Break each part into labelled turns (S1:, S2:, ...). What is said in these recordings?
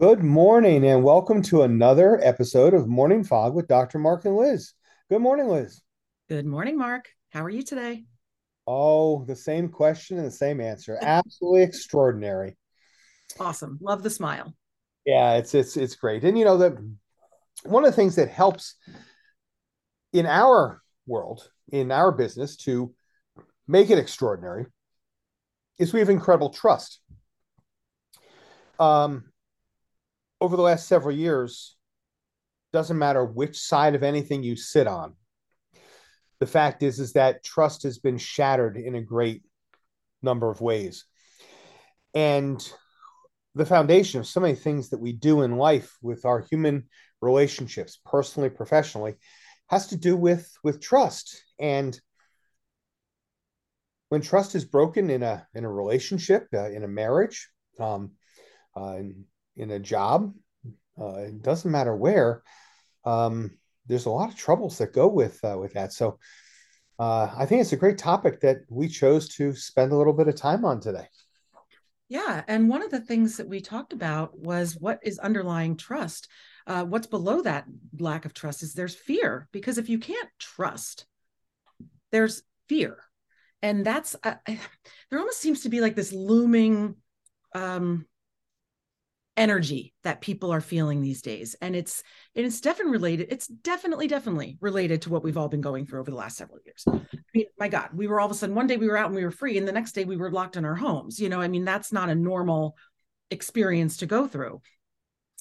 S1: Good morning, and welcome to another episode of Morning Fog with Dr. Mark and Liz. Good morning, Liz.
S2: Good morning, Mark. How are you today?
S1: Oh, the same question and the same answer. Absolutely extraordinary.
S2: Awesome. Love the smile.
S1: Yeah, it's it's it's great. And you know that one of the things that helps in our world, in our business to make it extraordinary is we have incredible trust. Um, over the last several years, doesn't matter which side of anything you sit on. The fact is, is that trust has been shattered in a great number of ways. And the foundation of so many things that we do in life with our human relationships, personally, professionally, has to do with with trust. And when trust is broken in a in a relationship, uh, in a marriage, um, uh, in, in a job, uh, it doesn't matter where. Um, there's a lot of troubles that go with uh, with that. So uh, I think it's a great topic that we chose to spend a little bit of time on today.
S2: Yeah, and one of the things that we talked about was what is underlying trust. Uh, what's below that lack of trust is there's fear because if you can't trust, there's fear, and that's uh, there almost seems to be like this looming um, energy that people are feeling these days. And it's and it's definitely related it's definitely definitely related to what we've all been going through over the last several years. I mean my god we were all of a sudden one day we were out and we were free and the next day we were locked in our homes. You know i mean that's not a normal experience to go through.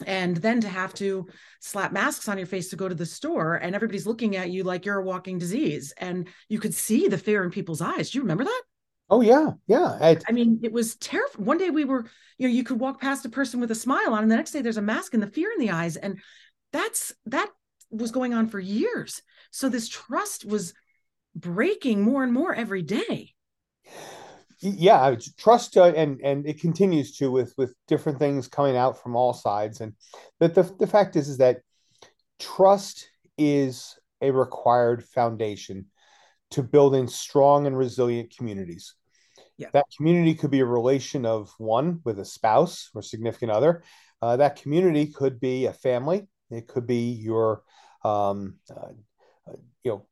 S2: And then to have to slap masks on your face to go to the store and everybody's looking at you like you're a walking disease. And you could see the fear in people's eyes. Do you remember that
S1: Oh yeah, yeah.
S2: I, I mean, it was terrifying. One day we were, you know, you could walk past a person with a smile on, and the next day there's a mask and the fear in the eyes, and that's that was going on for years. So this trust was breaking more and more every day.
S1: Yeah, trust, uh, and and it continues to with with different things coming out from all sides, and but the the fact is is that trust is a required foundation to building strong and resilient communities. Yeah. That community could be a relation of one with a spouse or significant other. Uh, that community could be a family. It could be your, um, uh, uh, you know,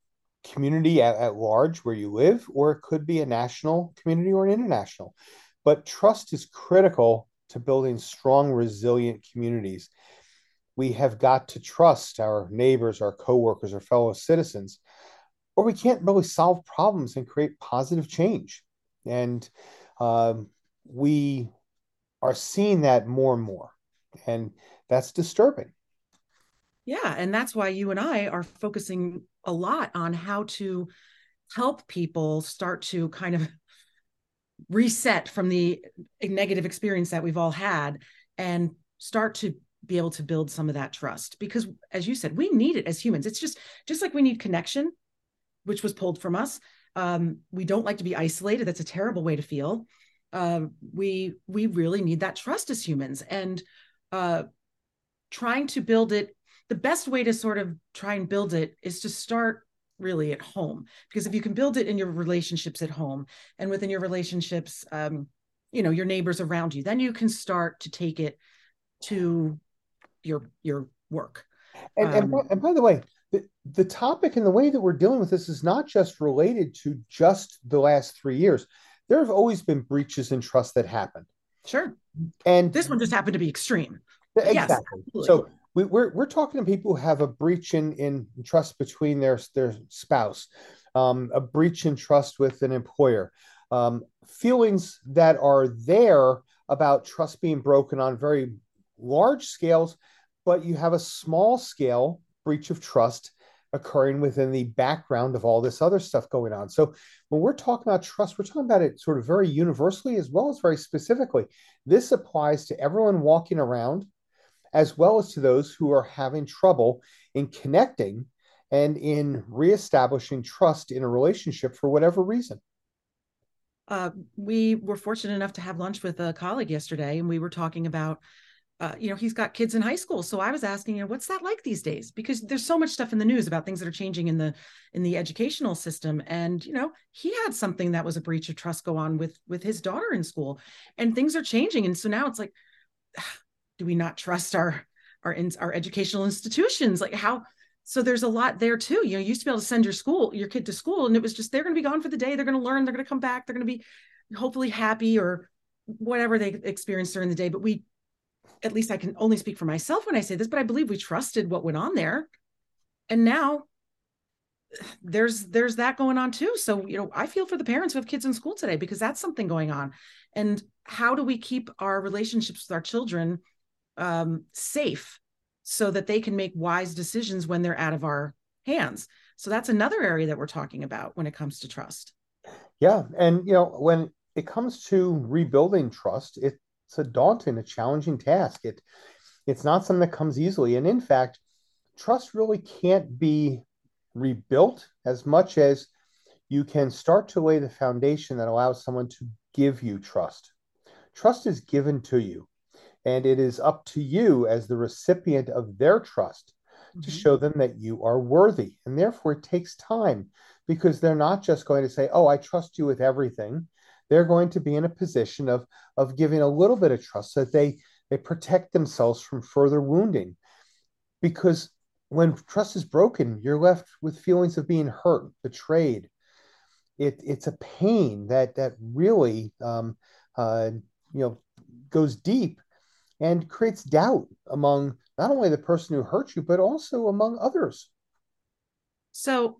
S1: community at, at large where you live, or it could be a national community or an international. But trust is critical to building strong, resilient communities. We have got to trust our neighbors, our coworkers, our fellow citizens or we can't really solve problems and create positive change. And um, we are seeing that more and more. And that's disturbing.
S2: Yeah. And that's why you and I are focusing a lot on how to help people start to kind of reset from the negative experience that we've all had and start to be able to build some of that trust because as you said we need it as humans it's just just like we need connection which was pulled from us. Um, we don't like to be isolated. That's a terrible way to feel. Uh, we we really need that trust as humans, and uh, trying to build it. The best way to sort of try and build it is to start really at home, because if you can build it in your relationships at home and within your relationships, um, you know, your neighbors around you, then you can start to take it to your your work.
S1: And, um, and, by, and by the way, the, the topic and the way that we're dealing with this is not just related to just the last three years. There have always been breaches in trust that happened.
S2: Sure. And this one just happened to be extreme.
S1: Exactly. Yes, so we, are we're, we're talking to people who have a breach in, in trust between their their spouse, um, a breach in trust with an employer, um, feelings that are there about trust being broken on very large scales, but you have a small scale breach of trust occurring within the background of all this other stuff going on. So when we're talking about trust, we're talking about it sort of very universally as well as very specifically. This applies to everyone walking around as well as to those who are having trouble in connecting and in reestablishing trust in a relationship for whatever reason.
S2: Uh, we were fortunate enough to have lunch with a colleague yesterday, and we were talking about uh, you know, he's got kids in high school. So I was asking, you know, what's that like these days? Because there's so much stuff in the news about things that are changing in the in the educational system. And you know, he had something that was a breach of trust go on with with his daughter in school, and things are changing. And so now it's like, do we not trust our our in, our educational institutions like how so there's a lot there too you know you used to be able to send your school your kid to school and it was just they're going to be gone for the day they're going to learn they're going to come back they're going to be hopefully happy or whatever they experienced during the day but we at least i can only speak for myself when i say this but i believe we trusted what went on there. And now there's there's that going on too. So you know i feel for the parents who have kids in school today because that's something going on. And how do we keep our relationships with our children um, safe so that they can make wise decisions when they're out of our hands? So that's another area that we're talking about when it comes to trust.
S1: Yeah. And you know when it comes to rebuilding trust it's a daunting a challenging task it it's not something that comes easily and in fact trust really can't be rebuilt as much as you can start to lay the foundation that allows someone to give you trust. Trust is given to you, and it is up to you as the recipient of their trust mm-hmm. to show them that you are worthy. And therefore, it takes time because they're not just going to say, Oh, I trust you with everything. They're going to be in a position of, of giving a little bit of trust so that they, they protect themselves from further wounding. Because when trust is broken, you're left with feelings of being hurt, betrayed. It, it's a pain that that really um, uh, you know goes deep and creates doubt among not only the person who hurt you but also among others.
S2: So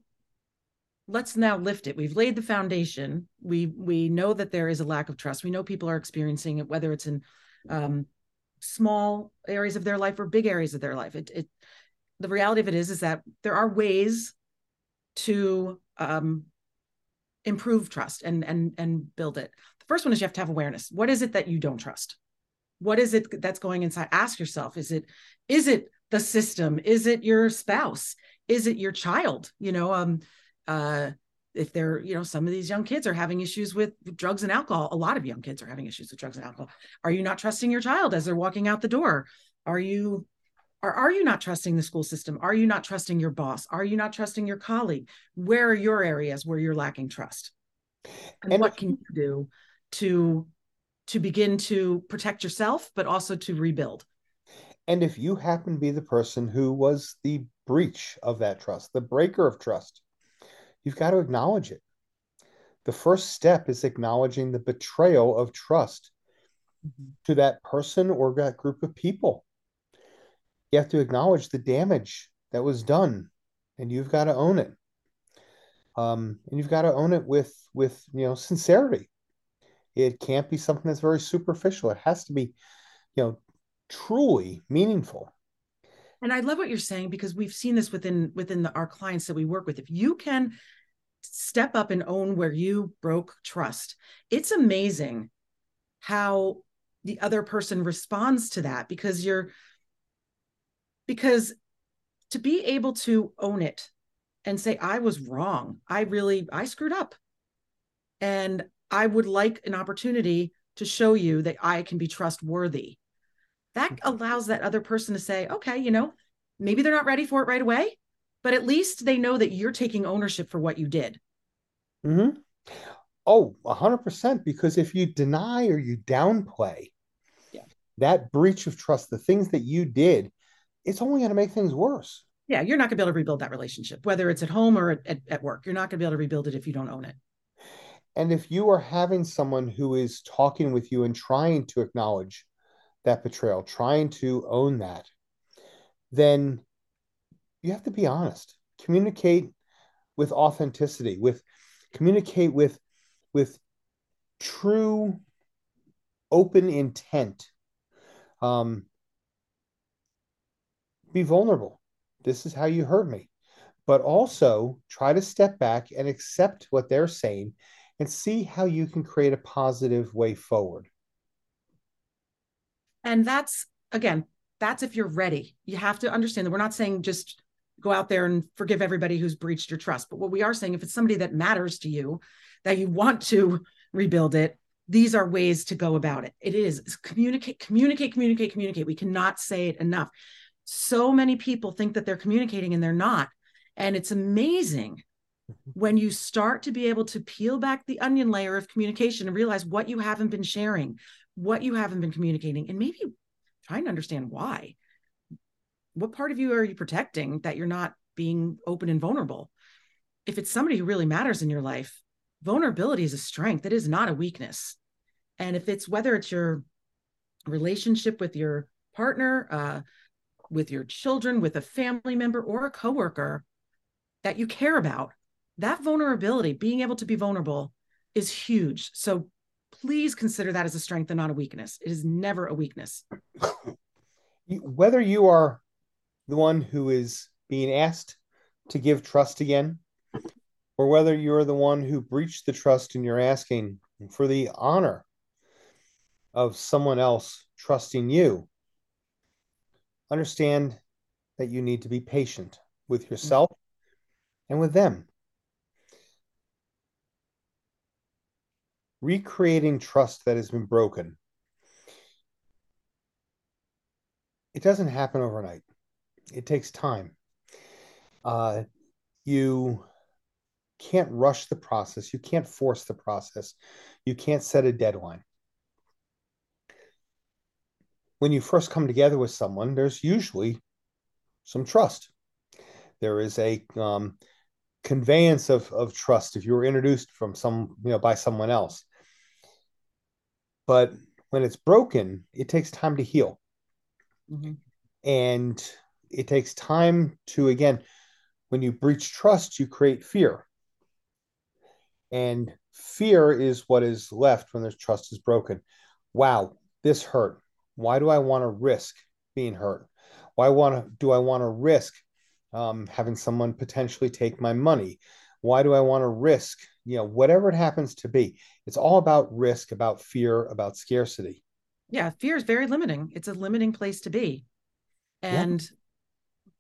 S2: let's now lift it. We've laid the foundation. We we know that there is a lack of trust. We know people are experiencing it, whether it's in um, small areas of their life or big areas of their life. It, it the reality of it is is that there are ways to um, improve trust and and and build it. The first one is you have to have awareness. What is it that you don't trust? What is it that's going inside? Ask yourself: Is it is it the system? Is it your spouse? Is it your child? You know, um, uh, if they're you know some of these young kids are having issues with drugs and alcohol a lot of young kids are having issues with drugs and alcohol are you not trusting your child as they're walking out the door are you or are you not trusting the school system? Are you not trusting your boss? Are you not trusting your colleague? Where are your areas where you're lacking trust? And, and what can you do to to begin to protect yourself, but also to rebuild?
S1: And if you happen to be the person who was the breach of that trust, the breaker of trust, you've got to acknowledge it. The first step is acknowledging the betrayal of trust mm-hmm. to that person or that group of people. You have to acknowledge the damage that was done and you've got to own it. Um, and you've got to own it with with you know sincerity. It can't be something that's very superficial. It has to be you know truly meaningful
S2: and i love what you're saying because we've seen this within within the, our clients that we work with. If you can step up and own where you broke trust it's amazing how the other person responds to that because you're because to be able to own it and say i was wrong. I really i screwed up. And i would like an opportunity to show you that i can be trustworthy that mm-hmm. allows that other person to say okay you know maybe they're not ready for it right away but at least they know that you're taking ownership for what you did
S1: mm-hmm. oh 100% because if you deny or you downplay yeah. that breach of trust the things that you did it's only going to make things worse.
S2: Yeah, you're not going to be able to rebuild that relationship, whether it's at home or at, at work. You're not going to be able to rebuild it if you don't own it.
S1: And if you are having someone who is talking with you and trying to acknowledge that betrayal, trying to own that, then you have to be honest. Communicate with authenticity, with communicate with with true open intent. Um, be vulnerable. This is how you hurt me. But also try to step back and accept what they're saying and see how you can create a positive way forward.
S2: And that's, again, that's if you're ready. You have to understand that we're not saying just go out there and forgive everybody who's breached your trust. But what we are saying, if it's somebody that matters to you, that you want to rebuild it, these are ways to go about it. It is communicate, communicate, communicate, communicate. We cannot say it enough so many people think that they're communicating and they're not. And it's amazing mm-hmm. when you start to be able to peel back the onion layer of communication and realize what you haven't been sharing, what you haven't been communicating, and maybe trying to understand why. What part of you are you protecting that you're not being open and vulnerable? If it's somebody who really matters in your life, vulnerability is a strength. It is not a weakness. And if it's whether it's your relationship with your partner, uh, with your children, with a family member, or a coworker that you care about, that vulnerability, being able to be vulnerable, is huge. So please consider that as a strength and not a weakness. It is never a weakness.
S1: Whether you are the one who is being asked to give trust again, or whether you're the one who breached the trust and you're asking for the honor of someone else trusting you, understand that you need to be patient with yourself and with them. Recreating trust that has been broken. It doesn't happen overnight. It takes time. Uh, you can't rush the process. You can't force the process. You can't set a deadline when you first come together with someone, there's usually some trust. There is a um, conveyance of, of trust if you were introduced from some, you know, by someone else. But when it's broken, it takes time to heal. Mm-hmm. And it takes time to, again, when you breach trust, you create fear. And fear is what is left when there's trust is broken. Wow, this hurt. Why do I want to risk being hurt? Why want to do I want to risk um, having someone potentially take my money? Why do I want to risk, you know, whatever it happens to be? It's all about risk, about fear, about scarcity.
S2: Yeah, fear is very limiting. It's a limiting place to be. And yeah.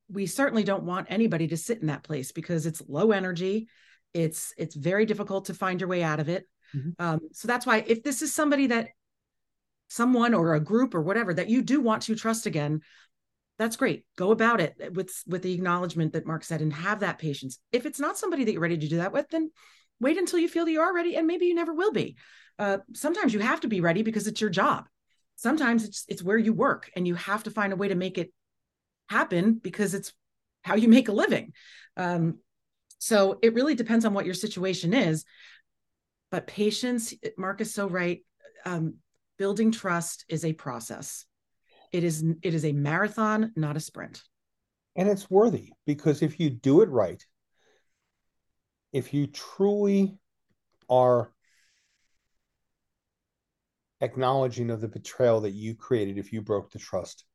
S2: we certainly don't want anybody to sit in that place because it's low energy. It's it's very difficult to find your way out of it. Mm-hmm. Um, so that's why if this is somebody that someone or a group or whatever that you do want to trust again that's great go about it with with the acknowledgement that mark said and have that patience if it's not somebody that you're ready to do that with then wait until you feel that you are ready and maybe you never will be uh, sometimes you have to be ready because it's your job sometimes it's it's where you work and you have to find a way to make it happen because it's how you make a living um, so it really depends on what your situation is but patience mark is so right um, building trust is a process. It is it is a marathon, not a sprint.
S1: And it's worthy because if you do it right, if you truly are acknowledging of the betrayal that you created if you broke the trust,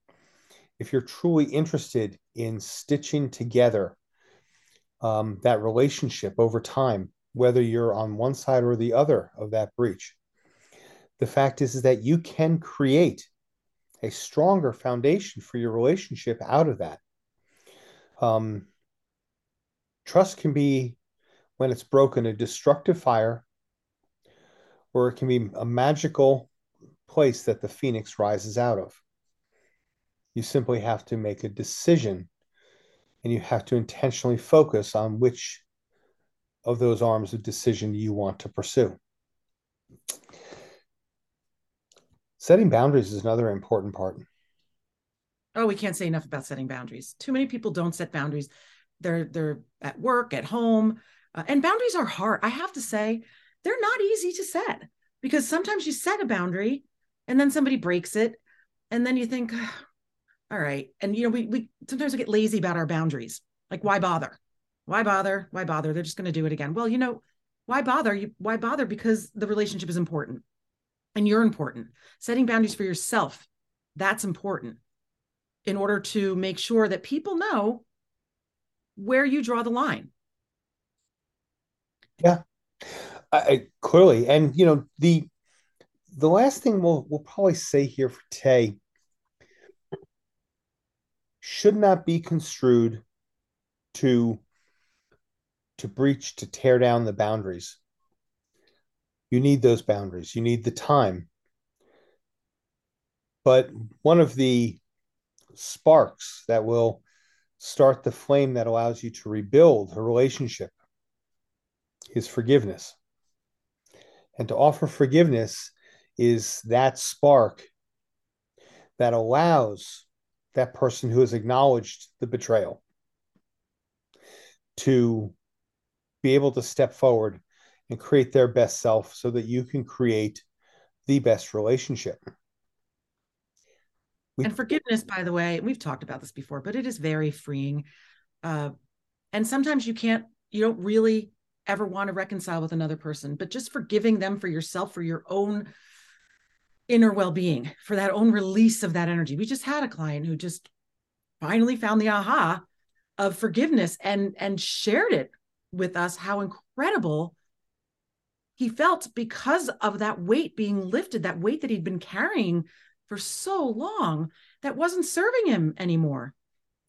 S1: if you're truly interested in stitching together um, that relationship over time, whether you're on one side or the other of that breach, the fact is, is that you can create a stronger foundation for your relationship out of that. Um, trust can be, when it's broken, a destructive fire, or it can be a magical place that the phoenix rises out of. You simply have to make a decision and you have to intentionally focus on which of those arms of decision you want to pursue. setting boundaries is another important part
S2: oh we can't say enough about setting boundaries too many people don't set boundaries they're they're at work at home uh, and boundaries are hard. I have to say they're not easy to set because sometimes you set a boundary and then somebody breaks it and then you think all right. And you know we we sometimes we get lazy about our boundaries. Like why bother? Why bother? Why bother? They're just going to do it again. Well you know why bother? You why bother? Because the relationship is important and you're important. Setting boundaries for yourself, that's important in order to make sure that people know where you draw the line.
S1: Yeah, I, I, clearly, and you know the the last thing we'll we'll probably say here for Tay should not be construed to to breach to tear down the boundaries. You need those boundaries, you need the time. But one of the sparks that will start the flame that allows you to rebuild a relationship is forgiveness. And to offer forgiveness is that spark that allows that person who has acknowledged the betrayal to be able to step forward and create their best self so that you can create the best relationship.
S2: We, and forgiveness, by the way, we've talked about this before, but it is very freeing. Uh, and sometimes you can't, you don't really ever want to reconcile with another person, but just forgiving them for yourself, for your own inner well-being, for that own release of that energy. We just had a client who just finally found the aha of forgiveness and and shared it with us how incredible he felt because of that weight being lifted, that weight that he'd been carrying for so long that wasn't serving him anymore.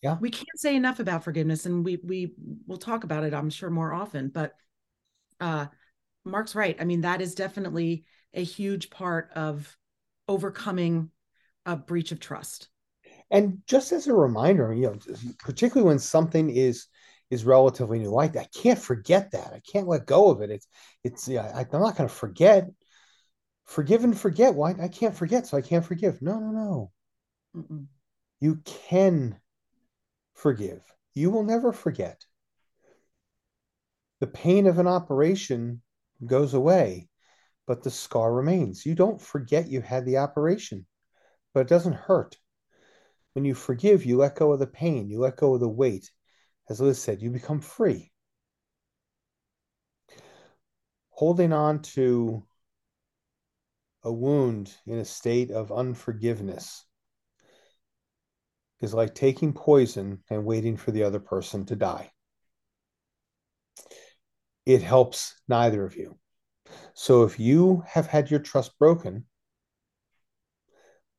S1: Yeah.
S2: We can't say enough about forgiveness and we we will talk about it I'm sure more often, but uh Mark's right. I mean that is definitely a huge part of overcoming a breach of trust.
S1: And just as a reminder, you know, particularly when something is is relatively new, I, I can't forget that. I can't let go of it. It's it's yeah, I, I'm not going to forget. Forgive and forget. Why I can't forget, so I can't forgive. No, no, no. Mm-mm. You can forgive. You will never forget. The pain of an operation goes away, but the scar remains. You don't forget you had the operation, but it doesn't hurt. When you forgive, you let go of the pain, you let go of the weight. As Liz said, you become free. Holding on to a wound in a state of unforgiveness is like taking poison and waiting for the other person to die. It helps neither of you. So if you have had your trust broken,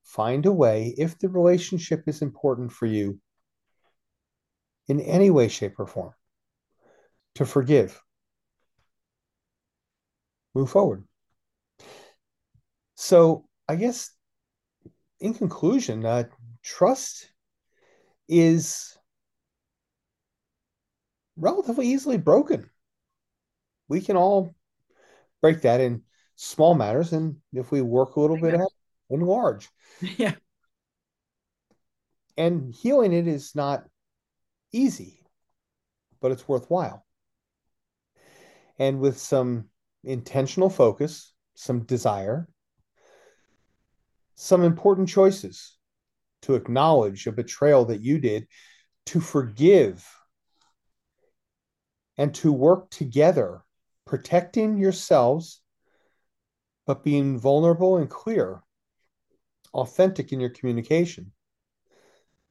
S1: find a way, if the relationship is important for you in any way, shape, or form, to forgive. Move forward. So, I guess in conclusion, uh, trust is relatively easily broken. We can all break that in small matters, and if we work a little bit at in large.
S2: Yeah.
S1: And healing it is not easy, but it's worthwhile. And with some intentional focus, some desire, some important choices to acknowledge a betrayal that you did, to forgive, and to work together, protecting yourselves, but being vulnerable and clear, authentic in your communication,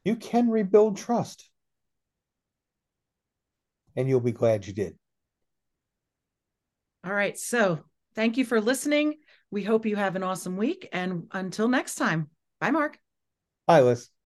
S1: you can rebuild trust. And you'll be glad you did.
S2: All right. So thank you for listening. We hope you have an awesome week. And until next time, bye, Mark.
S1: Bye, Liz.